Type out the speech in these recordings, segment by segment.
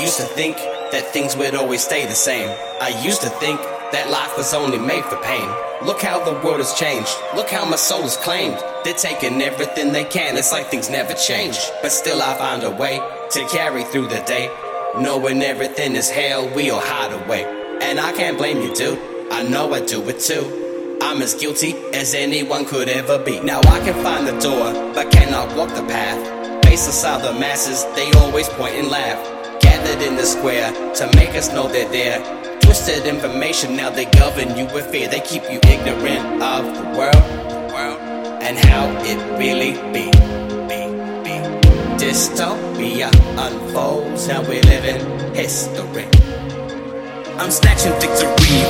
used to think that things would always stay the same. I used to think that life was only made for pain. Look how the world has changed. Look how my soul is claimed. They're taking everything they can. It's like things never change. But still, I find a way to carry through the day. Knowing everything is hell, we'll hide away. And I can't blame you, dude. I know I do it too. I'm as guilty as anyone could ever be. Now I can find the door, but cannot walk the path. Face aside the masses, they always point and laugh. Gathered in the square to make us know they're there. Twisted information, now they govern you with fear. They keep you ignorant of the world, the world and how it really be. be, be. Dystopia unfolds, now we live in history. I'm snatching victory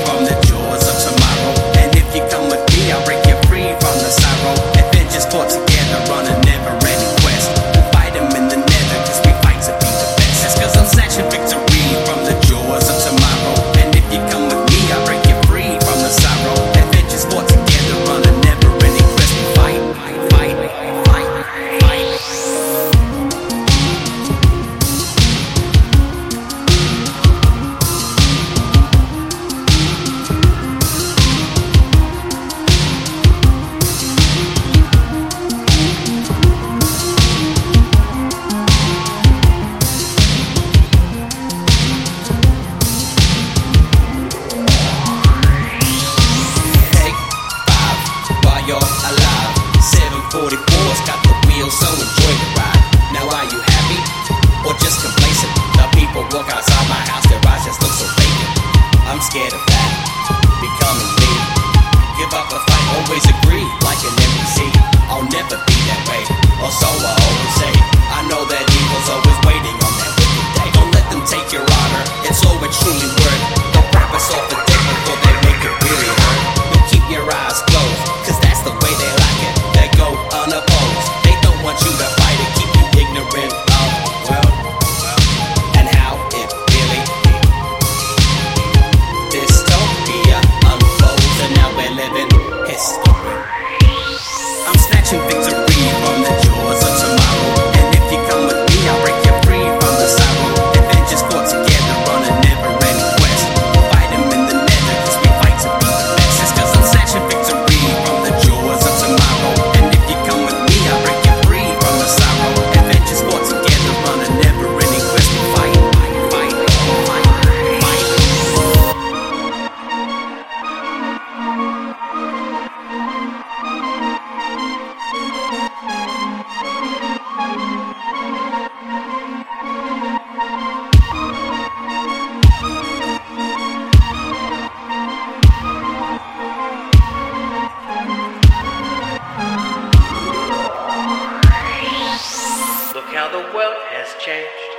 has changed.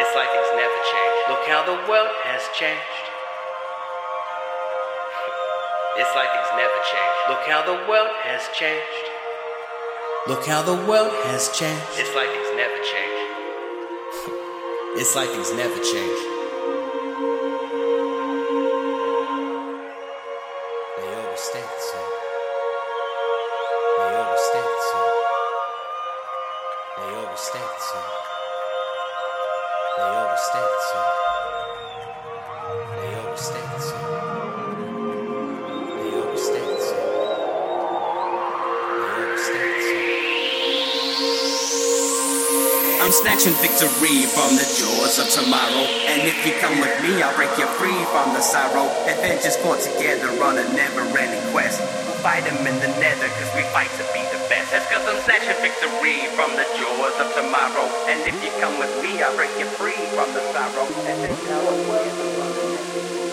It's like things never change. Look how the world has changed. It's like things never change. Look how the world has changed. Look how the world has changed. It's like things never change. It's like things never change. They always stay I'm snatching victory from the jaws of tomorrow. And if you come with me, I'll break you free from the sorrow. Avengers fought together on a never ending quest. We'll fight them in the nether, cause we fight to be the best. That's cause I'm snatching victory from the jaws of tomorrow. And if you come with me, I'll break you free rock, the side rock, and then tell us